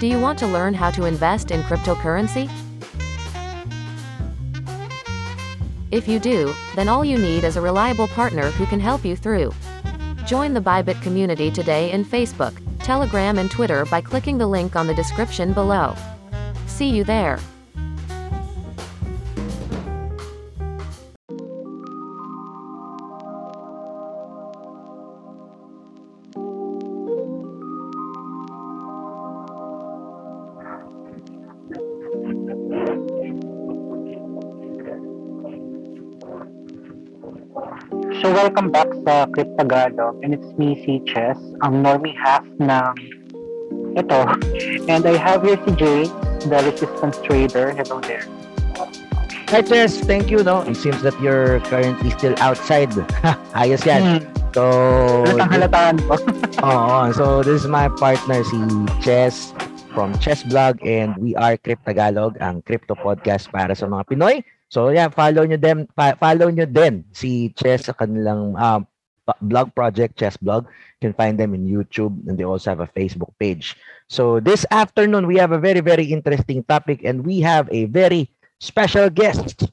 Do you want to learn how to invest in cryptocurrency? If you do, then all you need is a reliable partner who can help you through. Join the Bybit community today in Facebook, Telegram, and Twitter by clicking the link on the description below. See you there. Welcome back sa Cryptagalog and it's me si Chess, ang normie half ng ito. And I have here si James, the resistance trader. Hello there. Hi, Chess. Thank you, no? It seems that you're currently still outside. Ayos yan. Hmm. So, Halatang halataan ko. Oo. So, this is my partner, si Chess from Chess Blog and we are Crypt Tagalog, ang crypto podcast para sa mga Pinoy. So, yeah, follow nyo them, follow nyo din si Chess sa kanilang pa- blog project, Chess Blog. You can find them in YouTube and they also have a Facebook page. So, this afternoon, we have a very, very interesting topic and we have a very special guest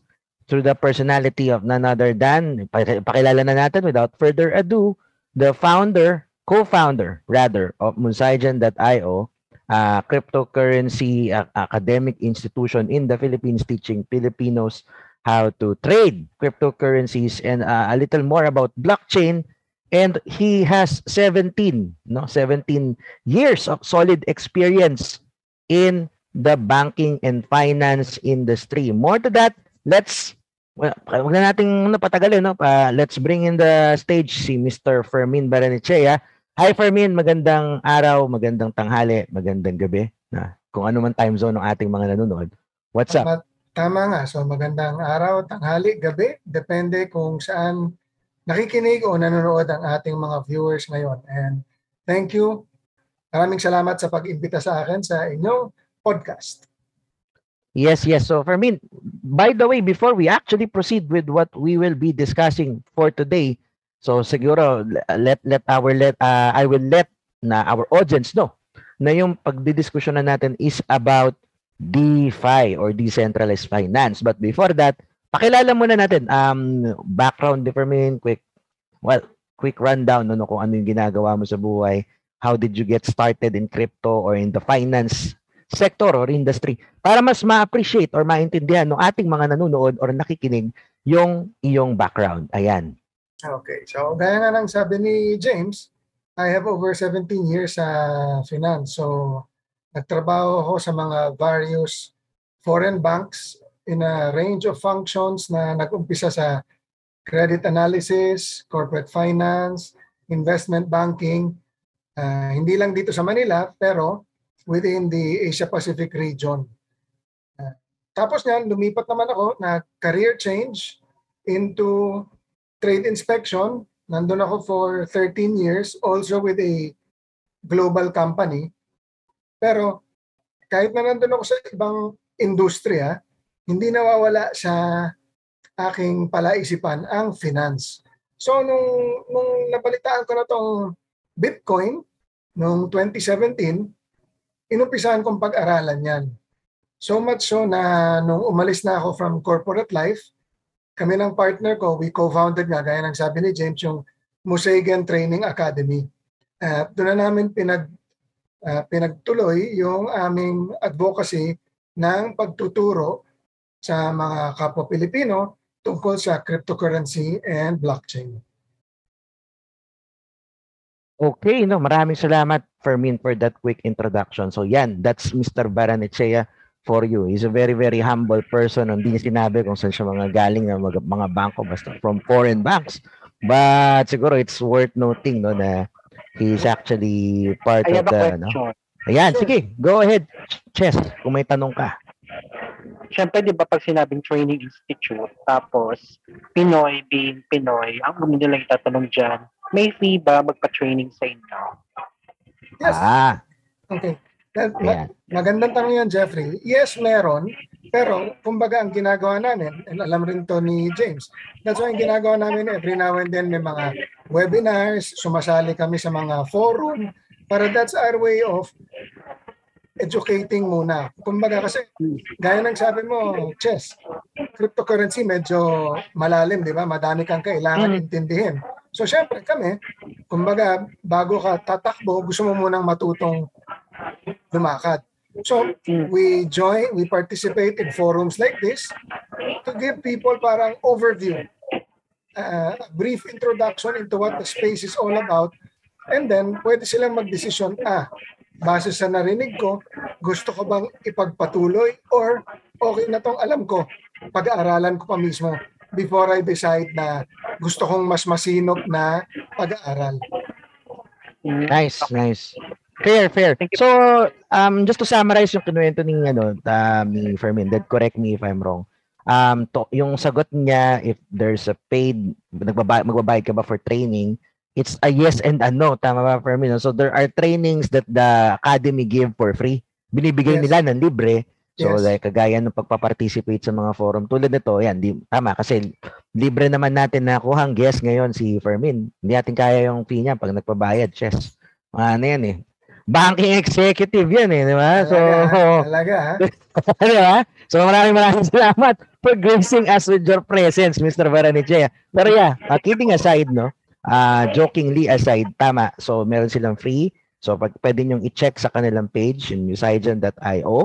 through the personality of none other than, paki- pakilala na natin without further ado, the founder, co-founder rather, of Musaijan.io, uh, cryptocurrency uh, academic institution in the Philippines teaching Filipinos how to trade cryptocurrencies. And uh, a little more about blockchain. And he has 17 no 17 years of solid experience in the banking and finance industry. More to that let's well, wag na nating ano, patagalin no? Pa- let's bring in the stage si Mr. Fermin Baranechea Hi Fermin, magandang araw, magandang tanghali, magandang gabi. Na, kung ano man time zone ng ating mga nanonood. What's up? Tama, tama nga. So magandang araw, tanghali, gabi. Depende kung saan nakikinig o nanonood ang ating mga viewers ngayon. And thank you. Maraming salamat sa pag-imbita sa akin sa inyong podcast. Yes, yes. So Fermin, by the way, before we actually proceed with what we will be discussing for today, so siguro let let our let uh, I will let na our audience know na yung pagdidiskusyon na natin is about DeFi or decentralized finance. But before that, pakilala muna natin um background ni Fermin, quick well, quick rundown no, no kung ano yung ginagawa mo sa buhay. How did you get started in crypto or in the finance sector or industry para mas ma-appreciate or maintindihan ng ating mga nanonood or nakikinig yung iyong background. Ayan. Okay. So gaya nga ng sabi ni James, I have over 17 years sa finance. So nagtrabaho ako sa mga various foreign banks in a range of functions na nag-umpisa sa credit analysis, corporate finance, investment banking, ah, hindi lang dito sa Manila, pero within the Asia Pacific region. Ah, tapos niyan, lumipat naman ako na career change into trade inspection. Nandun ako for 13 years, also with a global company. Pero kahit na nandun ako sa ibang industriya, hindi nawawala sa aking palaisipan ang finance. So nung, nung nabalitaan ko na tong Bitcoin noong 2017, inumpisahan kong pag-aralan yan. So much so na nung umalis na ako from corporate life, kami ng partner ko, we co-founded nga, gaya ng sabi ni James, yung Musegan Training Academy. At doon na namin pinag, ah, pinagtuloy yung aming advocacy ng pagtuturo sa mga kapwa Pilipino tungkol sa cryptocurrency and blockchain. Okay, no, maraming salamat Fermin for that quick introduction. So yan, that's Mr. Baranechea for you. He's a very, very humble person. Hindi niya sinabi kung saan siya mga galing na mga, mga bangko, basta from foreign banks. But siguro it's worth noting no, na he's actually part I of the... No? Ayan, sige, go ahead. Chess, kung may tanong ka. Siyempre, di ba pag sinabing training institute, tapos Pinoy being Pinoy, ang gumin nila itatanong dyan, may fee ba magpa-training sa inyo? Yes, Ah, okay. Ma-. Magandang tanong yan, Jeffrey. Yes, meron. Pero, kumbaga, ang ginagawa namin, and alam rin to ni James, that's why ang ginagawa namin every now and then may mga webinars, sumasali kami sa mga forum, para that's our way of educating muna. Kumbaga kasi, gaya ng sabi mo, Chess, cryptocurrency medyo malalim, di ba? Madami kang kailangan Mm. intindihin. So, syempre kami, kumbaga, bago ka tatakbo, gusto mo munang matutong lumakad. So, Mm. we join, we participate in forums like this to give people parang overview, uh, a brief introduction into what the space is all about, and then pwede silang magdesisyon, ah, base sa narinig ko, gusto ko bang ipagpatuloy or okay na tong alam ko, pag-aaralan ko pa mismo before I decide na gusto kong mas masinop na pag-aaral. Nice, nice. Fair, fair. So, um, just to summarize yung kinuwento ni, ano, um, ni Fermin, that correct me if I'm wrong. Um, to, yung sagot niya, if there's a paid, nagbaba, magbabayad ka ba for training, it's a yes and a no. Tama ba, Fermin? So, there are trainings that the academy give for free. Binibigay Yes. nila ng libre. So, Yes. like, kagaya ng pagpa-participate sa mga forum. Tulad nito, yan, di, tama, kasi libre naman natin na kuhang guest ngayon si Fermin. Hindi natin kaya yung fee niya pag nagpabayad, chess. Ano yan eh. Banking executive yan eh, di ba? So, Talaga, ha? di ba? So, maraming maraming salamat for gracing us with your presence, Mr. Baraniche. Pero yeah, uh, kidding aside, no? Uh, jokingly aside, tama. So, meron silang free. So, pag pwede nyo i-check sa kanilang page, yung musaijan.io,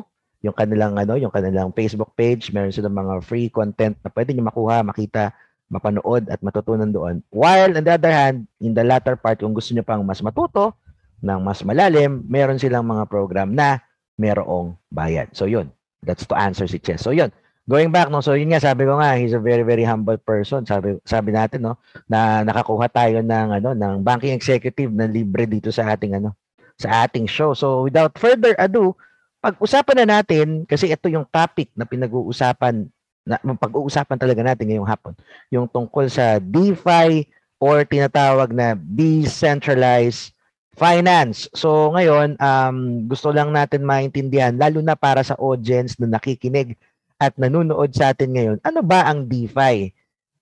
yung kanilang ano, yung kanilang Facebook page, meron silang mga free content na pwede nyo makuha, makita, mapanood at matutunan doon. While on the other hand, in the latter part, kung gusto nyo pang mas matuto ng mas malalim, meron silang mga program na merong bayad. So yun, that's to answer si Chess. So yun, going back no, so yun nga sabi ko nga, he's a very very humble person. Sabi sabi natin no, na nakakuha tayo ng ano ng banking executive na libre dito sa ating ano, sa ating show. So without further ado, pag-usapan na natin kasi ito yung topic na pinag-uusapan na pag-uusapan talaga natin ngayong hapon, yung tungkol sa DeFi or tinatawag na decentralized finance. So ngayon, um, gusto lang natin maintindihan, lalo na para sa audience na nakikinig at nanonood sa atin ngayon, ano ba ang DeFi?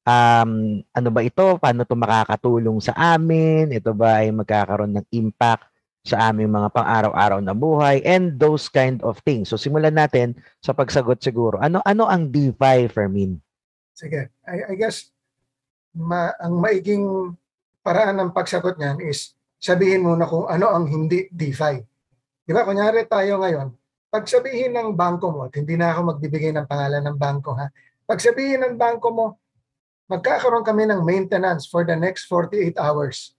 Um, ano ba ito? Paano ito makakatulong sa amin? Ito ba ay magkakaroon ng impact sa aming mga pang-araw-araw na buhay and those kind of things. So simulan natin sa pagsagot siguro. Ano ano ang DeFi, Fermin? Sige. I, I guess ma, ang maiging paraan ng pagsagot niyan is sabihin muna kung ano ang hindi DeFi. Di ba? Kunyari tayo ngayon, pag sabihin ng bangko mo, at hindi na ako magbibigay ng pangalan ng bangko ha, pag sabihin ng bangko mo, magkakaroon kami ng maintenance for the next 48 hours.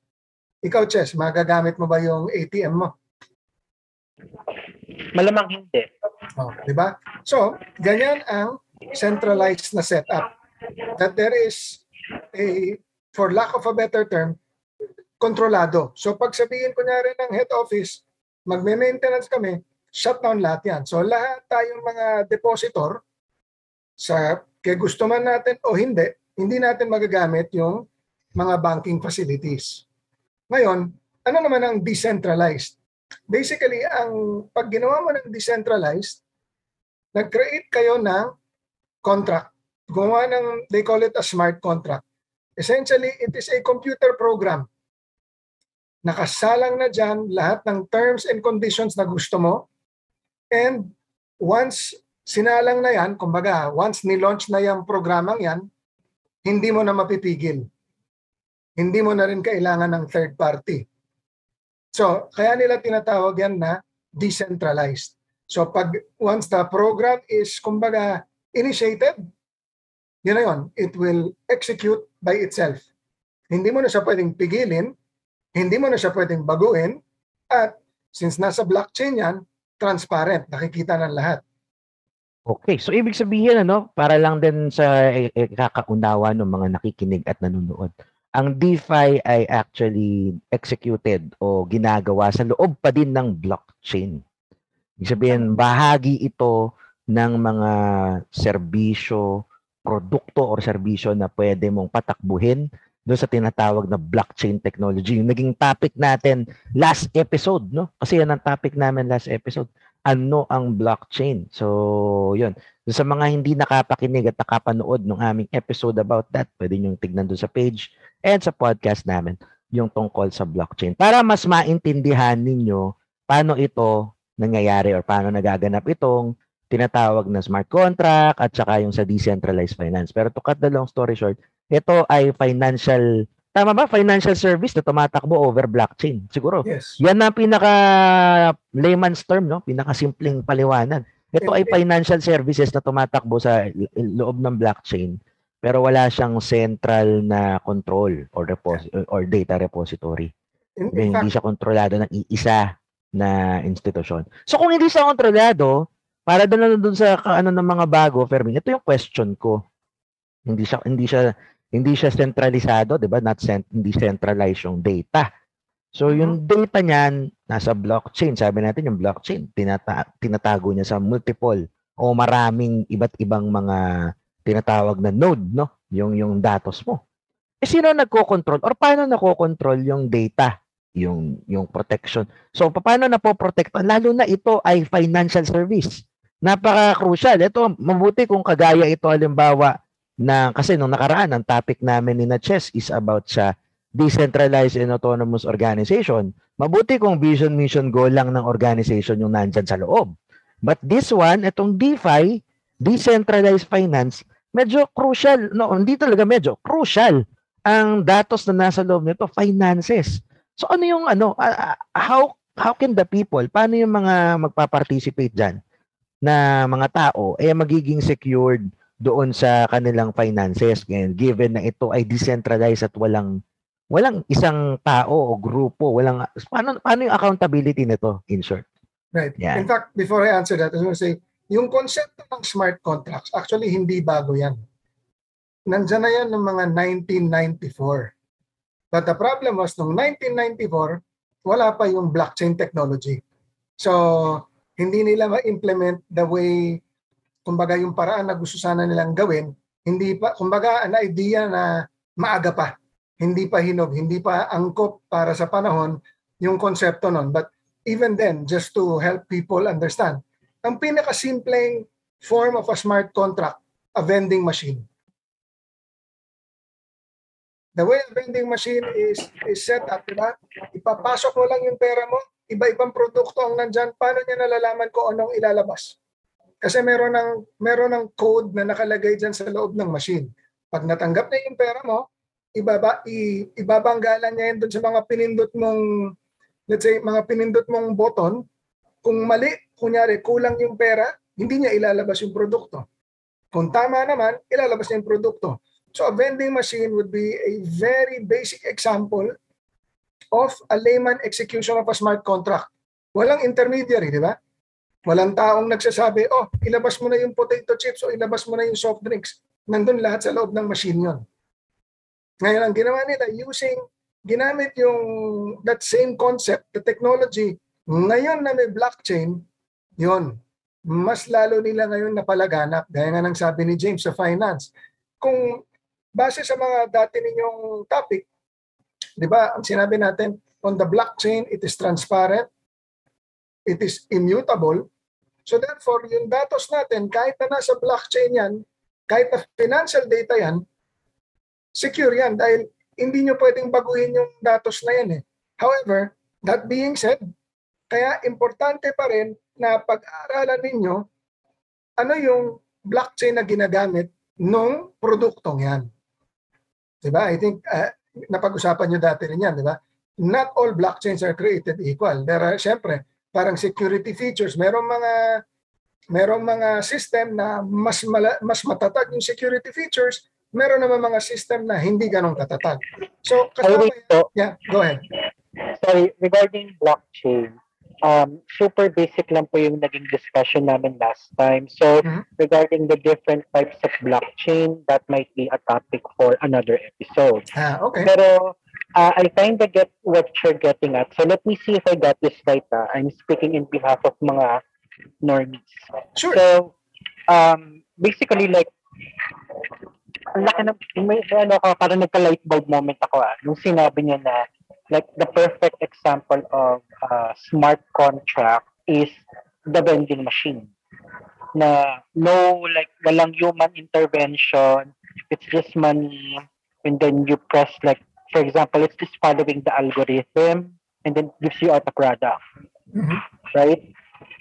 Ikaw, Chess, magagamit mo ba yung ATM mo? Malamang hindi. Oh, di ba? So, ganyan ang centralized na setup. That there is a, for lack of a better term, kontrolado. So, pag sabihin ko rin ng head office, magme-maintenance kami, shutdown lahat yan. So, lahat tayong mga depositor, sa kaya gusto man natin o hindi, hindi natin magagamit yung mga banking facilities. Ngayon, ano naman ang decentralized? Basically, ang pag ginawa mo ng decentralized, nag-create kayo ng contract. Gumawa ng, they call it a smart contract. Essentially, it is a computer program. Nakasalang na dyan lahat ng terms and conditions na gusto mo. And once sinalang na yan, kumbaga, once ni-launch na yung programang yan, hindi mo na mapipigil. Hindi mo na rin kailangan ng third party. So, kaya nila tinatawag yan na decentralized. So, pag once the program is, kumbaga, initiated, yun na yun. It will execute by itself. Hindi mo na siya pwedeng pigilin, hindi mo na siya pwedeng baguhin, at since nasa blockchain yan, transparent, nakikita ng lahat. Okay, so ibig sabihin ano, para lang din sa eh, eh, kakaunawa ng mga nakikinig at nanonood. Ang DeFi ay actually executed o ginagawa sa loob pa din ng blockchain. Ibig sabihin, bahagi ito ng mga serbisyo, produkto or serbisyo na pwede mong patakbuhin doon sa tinatawag na blockchain technology. Yung naging topic natin last episode, no? Kasi yan ang topic namin last episode ano ang blockchain. So, yun. So, sa mga hindi nakapakinig at nakapanood ng aming episode about that, pwede nyo tignan doon sa page and sa podcast namin yung tungkol sa blockchain. Para mas maintindihan ninyo paano ito nangyayari or paano nagaganap itong tinatawag na smart contract at saka yung sa decentralized finance. Pero to cut the long story short, ito ay financial, tama ba? Financial service na tumatakbo over blockchain. Siguro. Yes. Yan na pinaka layman's term, no? Pinaka simpleng paliwanag. Ito ay financial services na tumatakbo sa loob ng blockchain pero wala siyang central na control or repos- or data repository. In, Hindi, in hindi fact, siya kontrolado ng iisa na institusyon. So kung hindi siya kontrolado, para doon na doon sa ano ng mga bago, Fermin, ito yung question ko. Hindi siya hindi siya hindi siya centralisado, 'di ba? Not cent, hindi centralized yung data. So yung data niyan nasa blockchain. Sabi natin yung blockchain, tinata- tinatago niya sa multiple o maraming iba't ibang mga tinatawag na node, no? Yung yung datos mo. Eh sino nagko-control or paano nako-control yung data, yung yung protection. So paano na po protect lalo na ito ay financial service. Napaka-crucial. Ito mabuti kung kagaya ito halimbawa na kasi nung nakaraan ang topic namin ni na Chess is about sa decentralized and autonomous organization. Mabuti kung vision, mission, goal lang ng organization yung nandyan sa loob. But this one, itong DeFi, decentralized finance, medyo crucial. No, hindi talaga medyo, crucial. Ang datos na nasa loob nito, finances. So ano yung ano, ah, how how can the people, paano yung mga magpa-participate diyan na mga tao eh magiging secured doon sa kanilang finances and given na ito ay decentralized at walang walang isang tao o grupo, walang paano paano yung accountability nito in short? right. Yan. In fact, before I answer that, I was say, yung konsepto ng smart contracts, actually hindi bago yan. Nandyan na yan ng mga 1994. But the problem was, nung 1994, wala pa yung blockchain technology. So, hindi nila ma-implement the way, kumbaga yung paraan na gusto sana nilang gawin, hindi pa, kumbaga an idea na maaga pa. Hindi pa hinog, hindi pa angkop para sa panahon yung konsepto nun. But even then, just to help people understand, ang pinakasimpleng form of a smart contract, a vending machine. The way a vending machine is, is set up, di ba? Ipapasok mo lang yung pera mo, iba-ibang produkto ang nandyan, paano niya nalalaman kung anong ilalabas? Kasi meron ng, meron ng code na nakalagay dyan sa loob ng machine. Pag natanggap na yung pera mo, ibaba, i, ibabanggalan niya yun dun sa mga pinindot mong, let's say, mga pinindot mong button. Kung mali, kunyari, kulang yung pera, hindi niya ilalabas yung produkto. Kung tama naman, ilalabas niya yung produkto. So a vending machine would be a very basic example of a layman execution of a smart contract. Walang intermediary, di ba? Walang taong nagsasabi, oh, ilabas mo na yung potato chips o ilabas mo na yung soft drinks. Nandun lahat sa loob ng machine yon. Ngayon, ang ginawa nila, using, ginamit yung that same concept, the technology, ngayon na may blockchain, yon mas lalo nila ngayon napalaganap. Gaya nga ng sabi ni James sa finance. Kung base sa mga dati ninyong topic, di ba, ang sinabi natin, on the blockchain, it is transparent, it is immutable. So therefore, yung datos natin, kahit na nasa blockchain yan, kahit na financial data yan, secure yan dahil hindi nyo pwedeng baguhin yung datos na yan eh. However, that being said, kaya importante pa rin na pag-aaralan ninyo ano yung blockchain na ginagamit nung produktong yan. Diba? I think uh, napag-usapan nyo dati rin yan, diba? Not all blockchains are created equal. There are, syempre, parang security features. Merong mga merong mga system na mas mala, mas matatag yung security features, meron naman mga system na hindi ganong katatag. So, kasama wait po. yeah, go ahead. Sorry, regarding blockchain, um, super basic lang po yung naging discussion namin last time. So, Mhm. regarding the different types of blockchain, that might be a topic for another episode. Ah, okay. Pero uh, I kind of get what you're getting at. So let me see if I got this right. ah. I'm speaking in behalf of mga normies. Sure. So, um, basically like, ang laki ng, may, ano parang nagka-light bulb moment ako ah, nung sinabi niya na, like, the perfect example of uh, smart contract is the vending machine. Na no, like, walang human intervention, it's just money, and then you press like, for example, it's just following the algorithm, and then gives you out a product Mhm. right?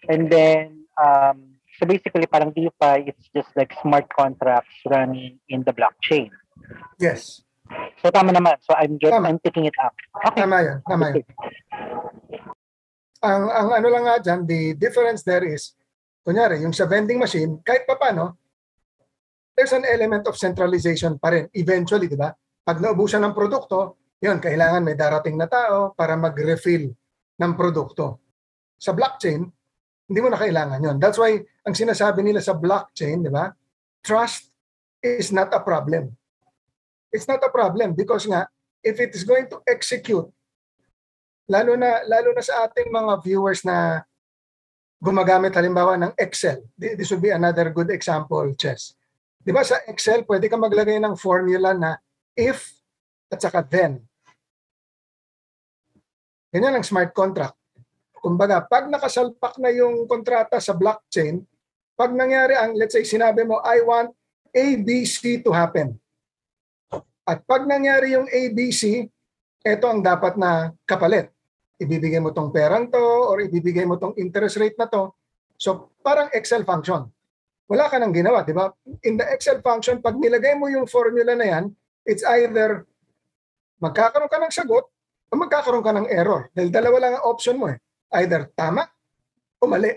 And then, um, so basically, parang DeFi, it's just like smart contracts running in the blockchain. Yes. So tama naman. So I'm just, Tama. I'm picking it up. Okay. Tama yan. Tama yan. Ang, ang ano lang nga dyan, the difference there is, kunyari, yung sa vending machine, kahit pa paano, there's an element of centralization pa rin. Eventually, di ba? Pag naubusan ng produkto, yun, kailangan may darating na tao para mag-refill ng produkto. Sa blockchain, hindi mo na kailangan yun. That's why, ang sinasabi nila sa blockchain, di ba? Trust is not a problem. It's not a problem because nga, if it is going to execute lalo na lalo na sa ating mga viewers na gumagamit halimbawa ng Excel. Thi- This would be another good example, Chess. 'Di ba sa Excel pwede ka maglagay ng formula na if at saka then. Ganyan ang smart contract. Kumbaga, pag nakasalpak na yung kontrata sa blockchain, pag nangyari ang, let's say, sinabi mo, I want ABC to happen. At pag nangyari yung ABC, ito ang dapat na kapalit ibibigay mo tong perang to or ibibigay mo tong interest rate na to. So parang Excel function. Wala ka nang ginawa, di ba? In the Excel function, pag nilagay mo yung formula na yan, it's either magkakaroon ka ng sagot o magkakaroon ka ng error. Dahil dalawa lang ang option mo eh. Either tama o mali.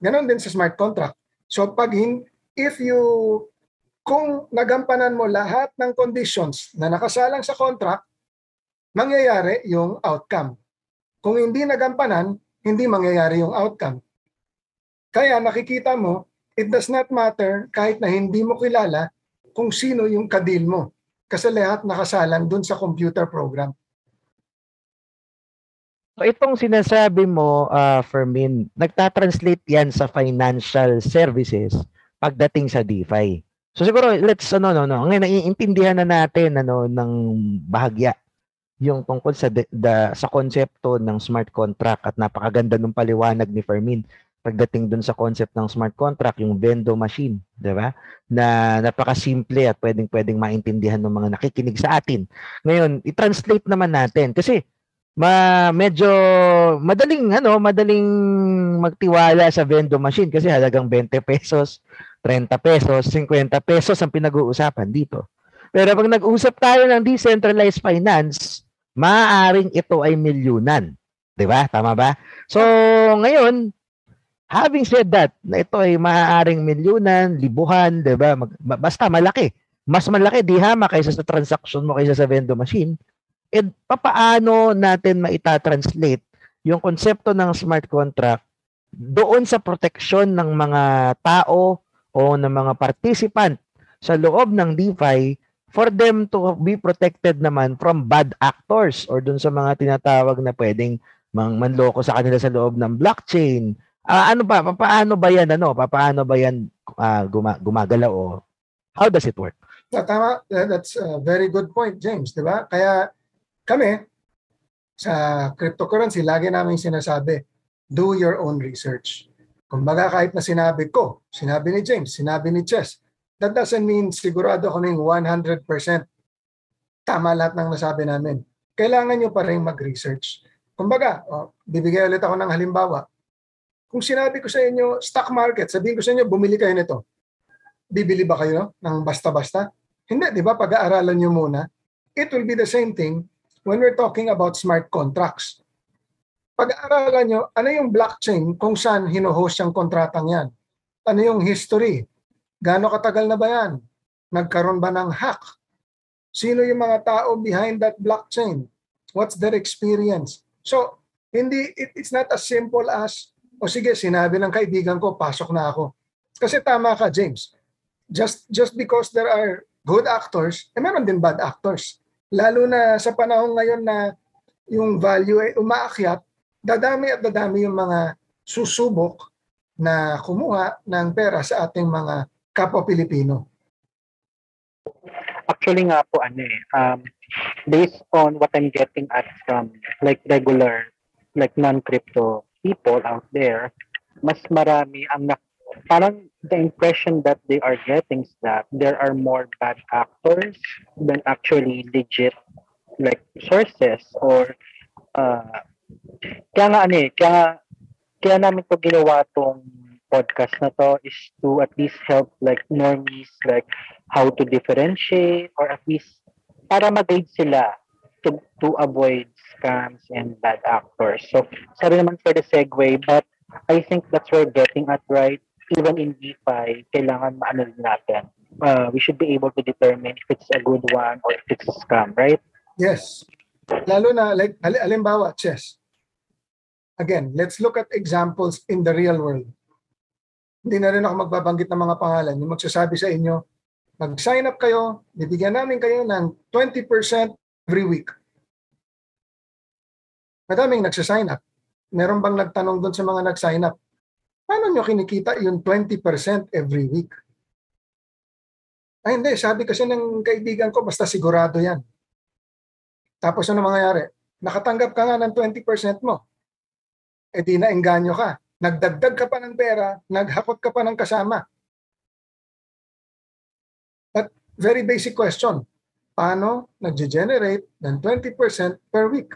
Ganon din sa smart contract. So pag hin, if you kung nagampanan mo lahat ng conditions na nakasalang sa contract, mangyayari yung outcome. Kung hindi nagampanan, hindi mangyayari yung outcome. Kaya nakikita mo, it does not matter kahit na hindi mo kilala kung sino yung kadil mo. Kasi lahat nakasalang dun sa computer program. So itong sinasabi mo, uh, Fermin, nagta-translate yan sa financial services pagdating sa DeFi. So siguro let's ano no no, ngayon naiintindihan na natin ano ng bahagya yung tungkol sa de, da, sa konsepto ng smart contract at napakaganda ng paliwanag ni Fermin pagdating dun sa concept ng smart contract, yung vendo machine, 'di ba? Na napakasimple at pwedeng-pwedeng maintindihan ng mga nakikinig sa atin. Ngayon, i-translate naman natin kasi ma medyo madaling ano, madaling magtiwala sa vendo machine kasi halagang 20 pesos, 30 pesos, 50 pesos ang pinag-uusapan dito. Pero pag nag-usap tayo ng decentralized finance, maaaring ito ay milyunan. 'Di ba? Tama ba? So, ngayon, having said that, na ito ay maaaring milyunan, libuhan, 'di ba? Basta malaki. Mas malaki di hama kaysa sa transaction mo kaysa sa vendo machine. And papaano natin maita-translate yung konsepto ng smart contract doon sa protection ng mga tao o ng mga participant sa loob ng DeFi for them to be protected naman from bad actors or dun sa mga tinatawag na pwedeng mang manloko sa kanila sa loob ng blockchain. Ah, ano ba? Paano ba yan? Ano? Paano ba yan uh, guma- gumagalaw o how does it work? So, tama, that's a very good point, James, di ba? Kaya kami, sa cryptocurrency, lagi namin sinasabi, do your own research. Kumbaga kahit na sinabi ko, sinabi ni James, sinabi ni Chess, that doesn't mean sigurado kaming 100% tama lahat ng nasabi namin. Kailangan nyo pa rin mag-research. Kumbaga, oh, bibigay ulit ako ng halimbawa. Kung sinabi ko sa inyo, stock market, sabihin ko sa inyo, bumili kayo nito. Bibili ba kayo ng basta-basta? Hindi, di ba? Pag-aaralan nyo muna. It will be the same thing when we're talking about smart contracts. Pag-aaralan nyo, ano yung blockchain kung saan hinuhost yung kontratang yan? Ano yung history? Gaano katagal na ba yan? Nagkaroon ba ng hack? Sino yung mga tao behind that blockchain? What's their experience? So, hindi it, it's not as simple as o sige, sinabi ng kaibigan ko, pasok na ako. Kasi tama ka, James. Just just because there are good actors, eh meron din bad actors. Lalo na sa panahon ngayon na yung value ay umaakyat, dadami at dadami yung mga susubok na kumuha ng pera sa ating mga kapwa Pilipino. Actually nga po, ano eh, um, based on what I'm getting at from like regular, like non-crypto people out there, mas marami ang na, parang the impression that they are getting is that there are more bad actors than actually legit like sources or uh, kaya nga ano eh, kaya kaya namin to ginawa tong podcast na to is to at least help like normies like how to differentiate or at least para mag-guide sila to, to avoid scams and bad actors. So, sorry naman for the segue, but I think that's where getting at right. Even in DeFi, kailangan maano natin. Uh, we should be able to determine if it's a good one or if it's a scam, right? Yes. Lalo na, like, hal- halimbawa, chess. Again, let's look at examples in the real world. Hindi na rin ako magbabanggit ng mga pangalan. Yung magsasabi sa inyo, mag-sign up kayo, bibigyan namin kayo ng 20% every week. Madaming nagsasign up. Meron bang nagtanong doon sa mga nag-sign up? Paano nyo kinikita yung 20% every week? Ay hindi, sabi kasi ng kaibigan ko, basta sigurado yan. Tapos ano mangyayari? Nakatanggap ka nga ng 20% mo. E di na engganyo ka. Nagdagdag ka pa ng pera, naghakot ka pa ng kasama. But very basic question. Paano nag-generate ng 20% per week?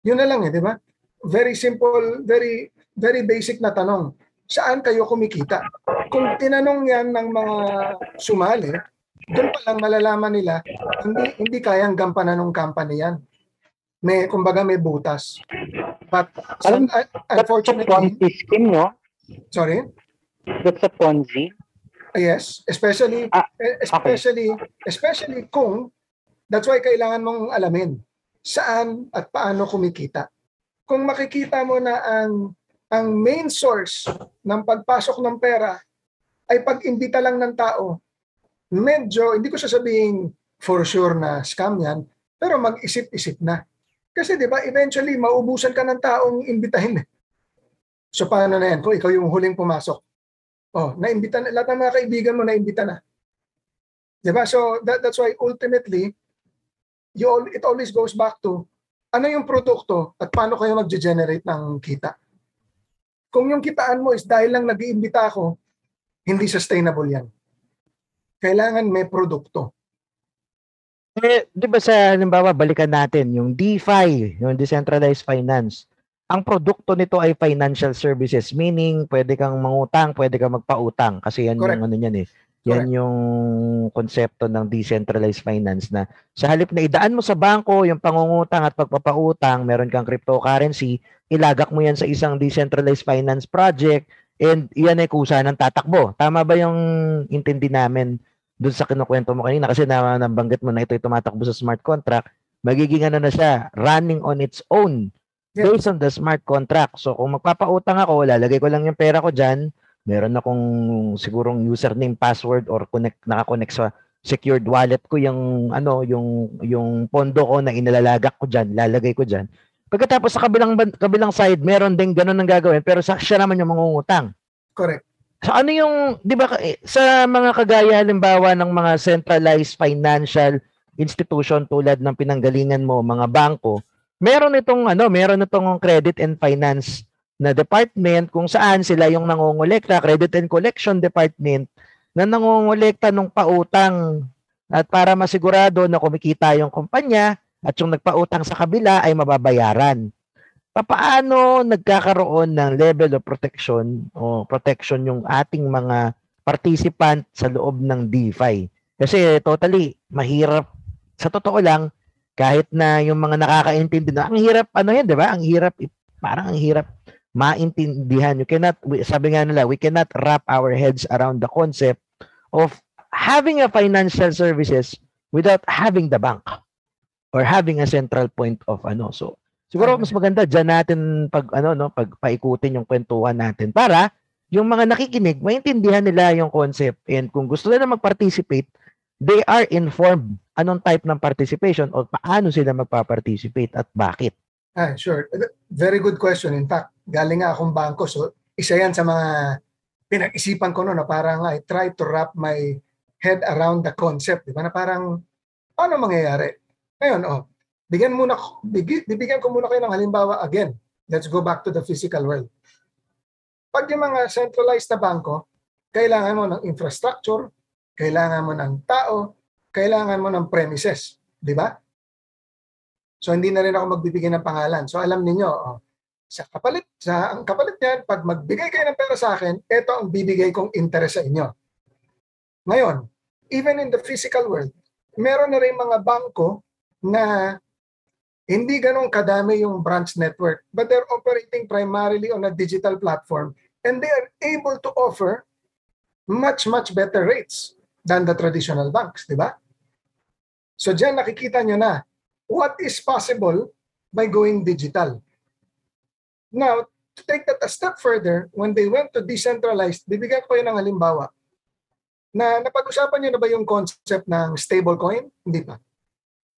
Yun na lang eh, di ba? Very simple, very very basic na tanong. Saan kayo kumikita? Kung tinanong yan ng mga sumali, doon pa lang malalaman nila, hindi hindi kayang gampanan ng company yan. May, kumbaga may butas. But Alam, un- That's a unfortunately, Ponzi scheme, no? sorry, That's a Ponzi. yes, especially, Ah, eh, especially, especially kung, that's why kailangan mong alamin saan at paano kumikita. Kung makikita mo na ang ang main source ng pagpasok ng pera ay pag-imbita lang ng tao, medyo, hindi ko sasabihin for sure na scam yan, pero mag-isip-isip na. Kasi di ba, eventually, maubusan ka ng taong imbitahin. eh. So paano na yan? Kung ikaw yung huling pumasok. Oh, naimbita na, lahat ng mga kaibigan mo naimbita na. Di ba? So that, that's why ultimately, you all, it always goes back to ano yung produkto at paano kayo mag-generate ng kita. Kung yung kitaan mo is dahil lang nag-iimbita ako, hindi sustainable yan. Kailangan may produkto. Eh, di ba sa, halimbawa, balikan natin yung DeFi, yung Decentralized Finance. Ang produkto nito ay financial services, meaning pwede kang mangutang, pwede kang magpautang. Kasi yan Correct. yung ano yan eh. Yan Correct. yung konsepto ng decentralized finance na sa halip na idaan mo sa bangko yung pangungutang at pagpapautang, meron kang cryptocurrency, ilagak mo yan sa isang decentralized finance project and yan ay kusa ng tatakbo. Tama ba yung intindi namin doon sa kinukwento mo kanina kasi na, nabanggit mo na ito tumatakbo sa smart contract, magiging ano na siya, running on its own Yeah. based on the smart contract. So kung magpapautang ako, lalagay ko lang yung pera ko dyan, meron akong sigurong username, password or connect naka-connect sa secured wallet ko yung ano, yung yung pondo ko na inalalagak ko diyan, lalagay ko diyan. Pagkatapos sa kabilang kabilang side, meron din ganun ang gagawin pero sa siya naman yung mangungutang. Correct. So ano yung, di ba, eh, sa mga kagaya halimbawa ng mga centralized financial institution tulad ng pinanggalingan mo, mga bangko, meron itong ano, meron itong credit and finance na department kung saan sila yung nangongolekta, credit and collection department na nangongolekta ng pautang at para masigurado na kumikita yung kumpanya at yung nagpautang sa kabila ay mababayaran. Papaano nagkakaroon ng level of protection o protection yung ating mga participant sa loob ng DeFi? Kasi totally mahirap sa totoo lang kahit na yung mga nakakaintindi na ang hirap ano yan, 'di ba? Ang hirap parang ang hirap maintindihan. You cannot sabi nga nila, we cannot wrap our heads around the concept of having a financial services without having the bank or having a central point of ano. So siguro mas maganda diyan natin pag ano no, pag paikutin yung kwentuhan natin para yung mga nakikinig maintindihan nila yung concept and kung gusto nila mag-participate, they are informed anong type ng participation o paano sila magpa-participate at bakit. Ah, sure. Very good question. In fact, galing nga akong bangko. So, isa yan sa mga pinag-isipan ko noon na parang I try to wrap my head around the concept. Di ba? Na parang, paano mangyayari? Ngayon, oh, bigyan muna, bigi, bibigyan ko muna kayo ng halimbawa again. Let's go back to the physical world. Pag yung mga centralized na bangko, kailangan mo ng infrastructure, kailangan mo ng tao, kailangan mo ng premises. Di ba? So hindi na rin ako magbibigay ng pangalan. So alam niyo, oh, Sa kapalit, sa ang kapalit niyan, pag magbigay kayo ng pera sa akin, ito ang bibigay kong interest sa inyo. Ngayon, even in the physical world, meron na rin mga bangko na hindi ganong kadami yung branch network, but they're operating primarily on a digital platform and they are able to offer much, much better rates than the traditional banks, di ba? So dyan nakikita nyo na what is possible by going digital. Now, to take that a step further, when they went to decentralized, bibigyan ko kayo ng halimbawa. Na napag-usapan nyo na ba yung concept ng stablecoin? Hindi pa.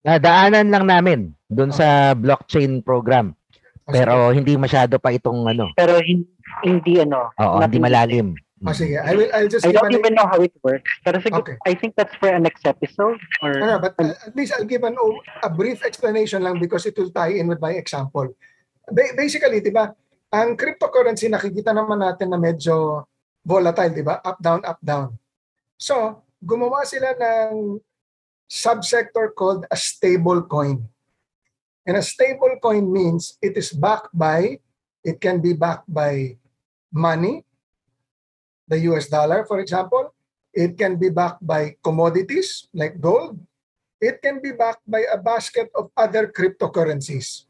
Nadaanan lang namin doon sa blockchain program. Pero hindi masyado pa itong ano. Pero hin- hindi ano. Oo, hindi malalim. Oh, sige, I will I'll just I give don't an, even know how it works. Pero sige, Okay. I think that's for a next episode. Or ano, but uh, at least I'll give an a brief explanation lang because it will tie in with my example. Ba- basically, 'di ba? Ang cryptocurrency nakikita naman natin na medyo volatile, 'di ba? Up down, up down. So, gumawa sila ng subsector called a stable coin. And a stable coin means it is backed by, it can be backed by money, the US dollar, for example. It can be backed by commodities like gold. It can be backed by a basket of other cryptocurrencies.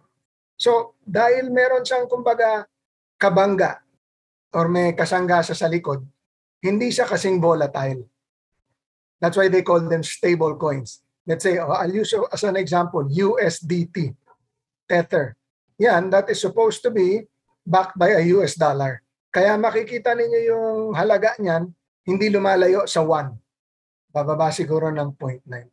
So, dahil meron siyang kumbaga kabangga or may kasangga sa likod, hindi siya kasing volatile. That's why they call them stable coins. Let's say, oh, I'll use as an example, USDT, Tether. Yan, that is supposed to be backed by a US dollar. Kaya makikita ninyo yung halaga niyan, hindi lumalayo sa 1. Bababa siguro ng 0.97,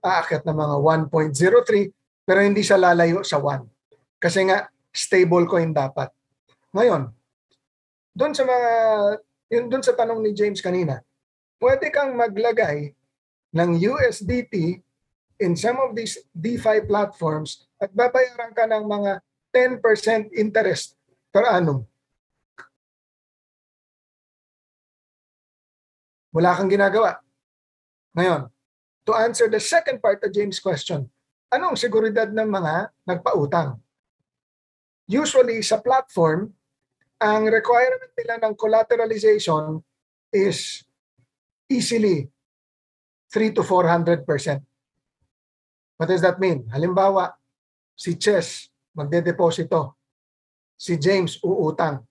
aakyat ng mga 1.03, pero hindi siya lalayo sa 1. Kasi nga, stable coin dapat. Ngayon, doon sa mga, yun doon sa tanong ni James kanina, pwede kang maglagay ng USDT in some of these DeFi platforms at babayaran ka ng mga 10% interest per annum. Wala kang ginagawa. Ngayon, to answer the second part of James' question, anong seguridad ng mga nagpautang? Usually sa platform, ang requirement nila ng collateralization is easily 3 to 400%. What does that mean? Halimbawa, si Chess magdedeposito, si James uutang.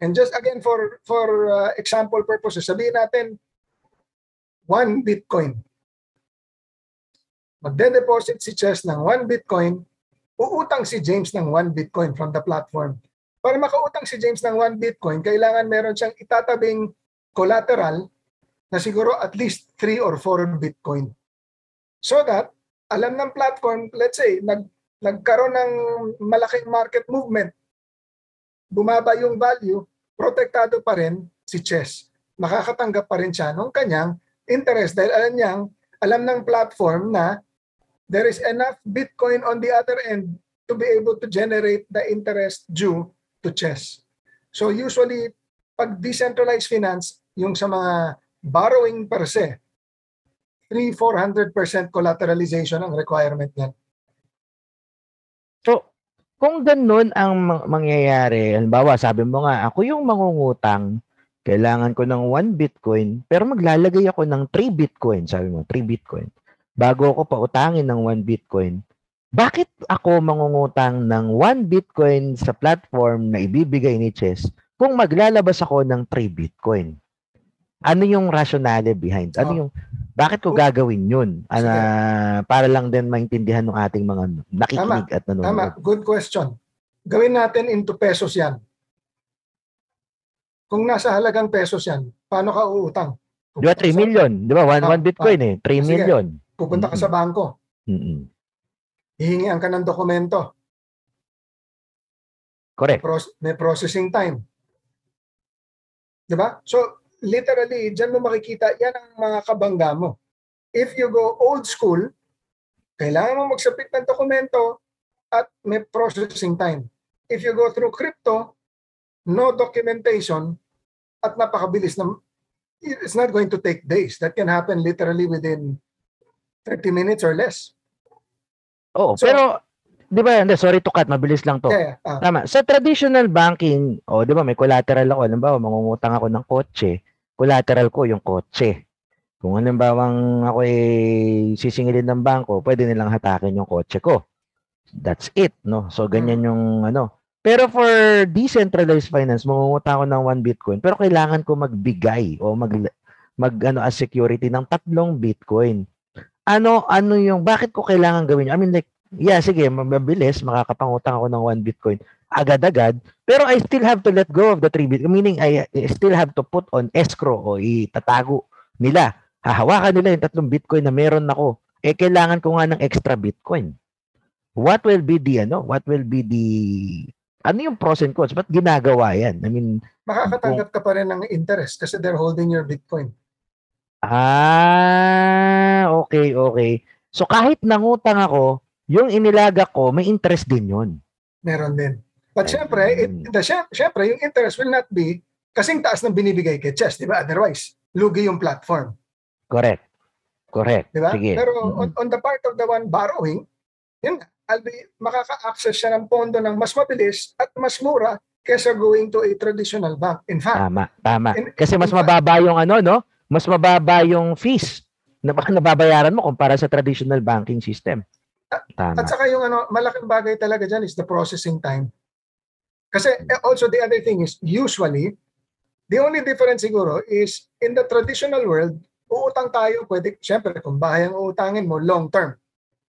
And just again for for uh, example purposes, sabihin natin 1 Bitcoin. Magde-deposit si Chess ng 1 Bitcoin, uutang si James ng 1 Bitcoin from the platform. Para makautang si James ng 1 Bitcoin, kailangan meron siyang itatabing collateral na siguro at least 3 or 4 Bitcoin. So that, alam ng platform, let's say, nag, nagkaroon ng malaking market movement, bumaba yung value, protektado pa rin si Chess. Makakatanggap pa rin siya ng kanyang interest dahil alam niyang, alam ng platform na there is enough Bitcoin on the other end to be able to generate the interest due to chess. So usually, pag decentralized finance, yung sa mga borrowing per se, 3-400% collateralization ang requirement niyan. So, kung ganun ang ma- mangyayari, halimbawa, sabi mo nga, ako yung mangungutang, kailangan ko ng 1 Bitcoin, pero maglalagay ako ng 3 Bitcoin, sabi mo, 3 Bitcoin. Bago ako pautangin ng 1 Bitcoin, bakit ako mangungutang ng 1 Bitcoin sa platform na ibibigay ni Chess kung maglalabas ako ng 3 Bitcoin? Ano yung rationale behind? Ano Oh. yung bakit ko gagawin yun? Ano, para lang din maintindihan ng ating mga nakikinig at nanonood. Tama, good question. Gawin natin into pesos yan. Kung nasa halagang pesos yan, paano ka uutang? Di ba 3 million? Di ba? 1 Ah, Bitcoin eh. 3 Sige. million. Pupunta ka sa bangko, Mm-mm. hihingian ka ng dokumento, Correct. may processing time. Di ba? So, literally, dyan mo makikita, yan ang mga kabangga mo. If you go old school, kailangan mo magsapit ng dokumento at may processing time. If you go through crypto, no documentation at napakabilis na it's not going to take days. That can happen literally within 30 minutes or less. Oo, So- pero di ba, hindi, sorry to cut, mabilis lang to. Yeah. Ah, Tama. Sa traditional banking, o di ba may collateral ako, halimbawa mangungutang ako ng kotse, collateral ko yung kotse. Kung halimbawa ako eh sisingilin ng bangko, pwede nilang hatakin yung kotse ko. That's it, no? So ganyan yung ano. Pero for decentralized finance, mangungutang ako ng 1 Bitcoin, pero kailangan ko magbigay o mag mag ano as security ng tatlong Bitcoin. Ano ano yung bakit ko kailangan gawin? I mean like yeah, sige, mabilis makakapangutang ako ng 1 Bitcoin agad-agad, pero I still have to let go of the 3 Bitcoin. Meaning I still have to put on escrow o itatago nila. Hahawakan nila yung tatlong Bitcoin na meron ako. Eh kailangan ko nga ng extra Bitcoin. What will be the ano? What will be the ano yung pros and cons? Ba't ginagawa yan? I mean, makakatanggap ka pa rin ng interest kasi they're holding your Bitcoin. ah, okay, okay. So kahit nangutang ako, yung inilaga ko, may interest din yun. Meron din. But syempre, it, the, syem- syempre, yung interest will not be kasing taas ng binibigay kay Chess, di ba? Otherwise, lugi yung platform, Correct. Correct. di ba? Sige. Pero on, on the part of the one borrowing, yun be, makaka-access siya ng pondo ng mas mabilis at mas mura kesa going to a traditional bank. In fact, Tama, tama. In- Kasi mas in fact- mababa yung ano, no? Mas mababa yung fees na baka nababayaran mo kumpara sa traditional banking system. Tama. At saka yung ano, malaking bagay talaga dyan is the processing time. Kasi eh, also the other thing is usually, the only difference siguro is in the traditional world, uutang tayo, pwede, syempre kung bahay ang uutangin mo, long term.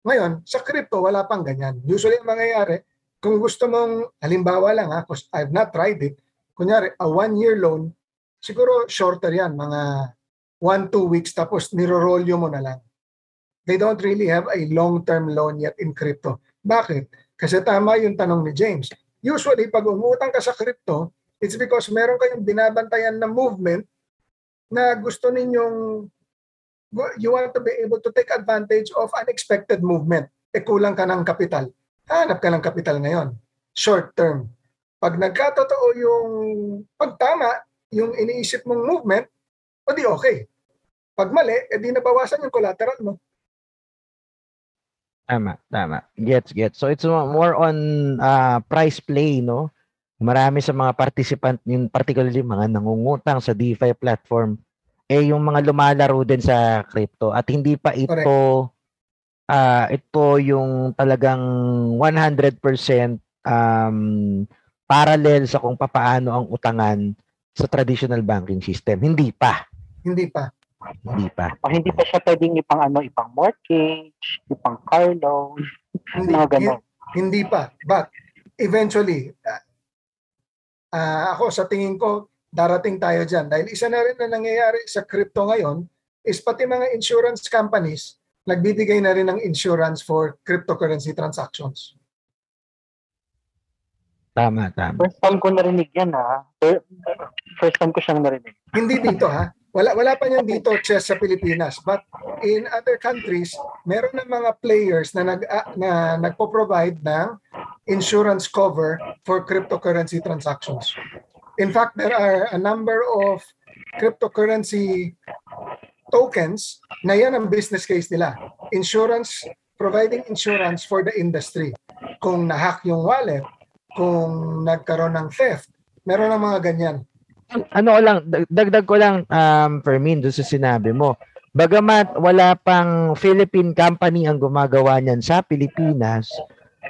Ngayon, sa crypto, wala pang ganyan. Usually ang mangyayari, kung gusto mong, halimbawa lang ha, because I've not tried it, kunyari, a one-year loan, siguro shorter yan, mga one, two weeks, tapos nirorolyo mo na lang they don't really have a long-term loan yet in crypto. Bakit? Kasi tama yung tanong ni James. Usually, pag umutang ka sa crypto, it's because meron kayong binabantayan na movement na gusto ninyong you want to be able to take advantage of unexpected movement. E kulang ka ng kapital. Hanap ka ng kapital ngayon. Short term. Pag nagkatotoo yung pagtama, yung iniisip mong movement, o di okay. Pag mali, edi nabawasan yung collateral mo. Tama, tama. Gets, gets. So it's mo- more on uh, price play, no? Marami sa mga participant, yung particularly mga nangungutang sa DeFi platform, eh yung mga lumalaro din sa crypto at hindi pa ito ah ito yung talagang 100% um, parallel sa kung papaano ang utangan sa traditional banking system. Hindi pa. Hindi pa. Hindi pa. O hindi pa siya pwedeng ipang ano, ipang mortgage, ipang car loan, Hindi, mga ganon. hindi pa. But eventually, ah, ah, ako sa tingin ko, darating tayo dyan. Dahil isa na rin na nangyayari sa crypto ngayon is pati mga insurance companies nagbibigay na rin ng insurance for cryptocurrency transactions. Tama, tama. First time ko narinig yan ha. Fir- First time ko siyang narinig. Hindi dito ha. Wala wala pa niyan dito chess sa Pilipinas. But in other countries, meron ng mga players na nag ah, na nagpo-provide ng insurance cover for cryptocurrency transactions. In fact, there are a number of cryptocurrency tokens na yan ang business case nila. Insurance, providing insurance for the industry. Kung nahack yung wallet, kung nagkaroon ng theft, meron ng mga ganyan. Ano ko lang, dag- dagdag ko lang, um, Fermin, doon sa sinabi mo. Bagamat wala pang Philippine company ang gumagawa niyan sa Pilipinas,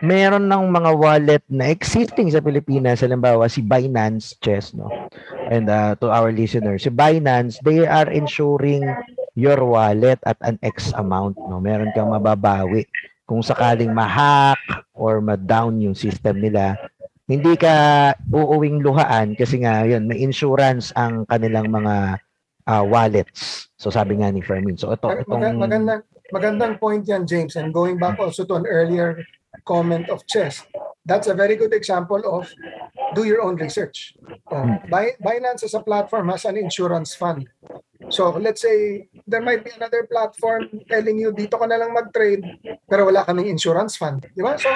meron ng mga wallet na existing sa Pilipinas, halimbawa si Binance Chess, no? And uh, to our listeners, si Binance, they are insuring your wallet at an X amount, no? Meron kang mababawi kung sakaling ma-hack or ma-down yung system nila hindi ka uuwing luhaan kasi nga yun, may insurance ang kanilang mga ah, wallets. So sabi nga ni Fermin. So ito, itong maga- magandang, magandang point yan, James. And going back also to an earlier comment of chess, that's a very good example of do your own research. Uh, Bi- Binance as a platform has an insurance fund. So let's say there might be another platform telling you dito ka na lang mag-trade pero wala kaming insurance fund. Di ba? So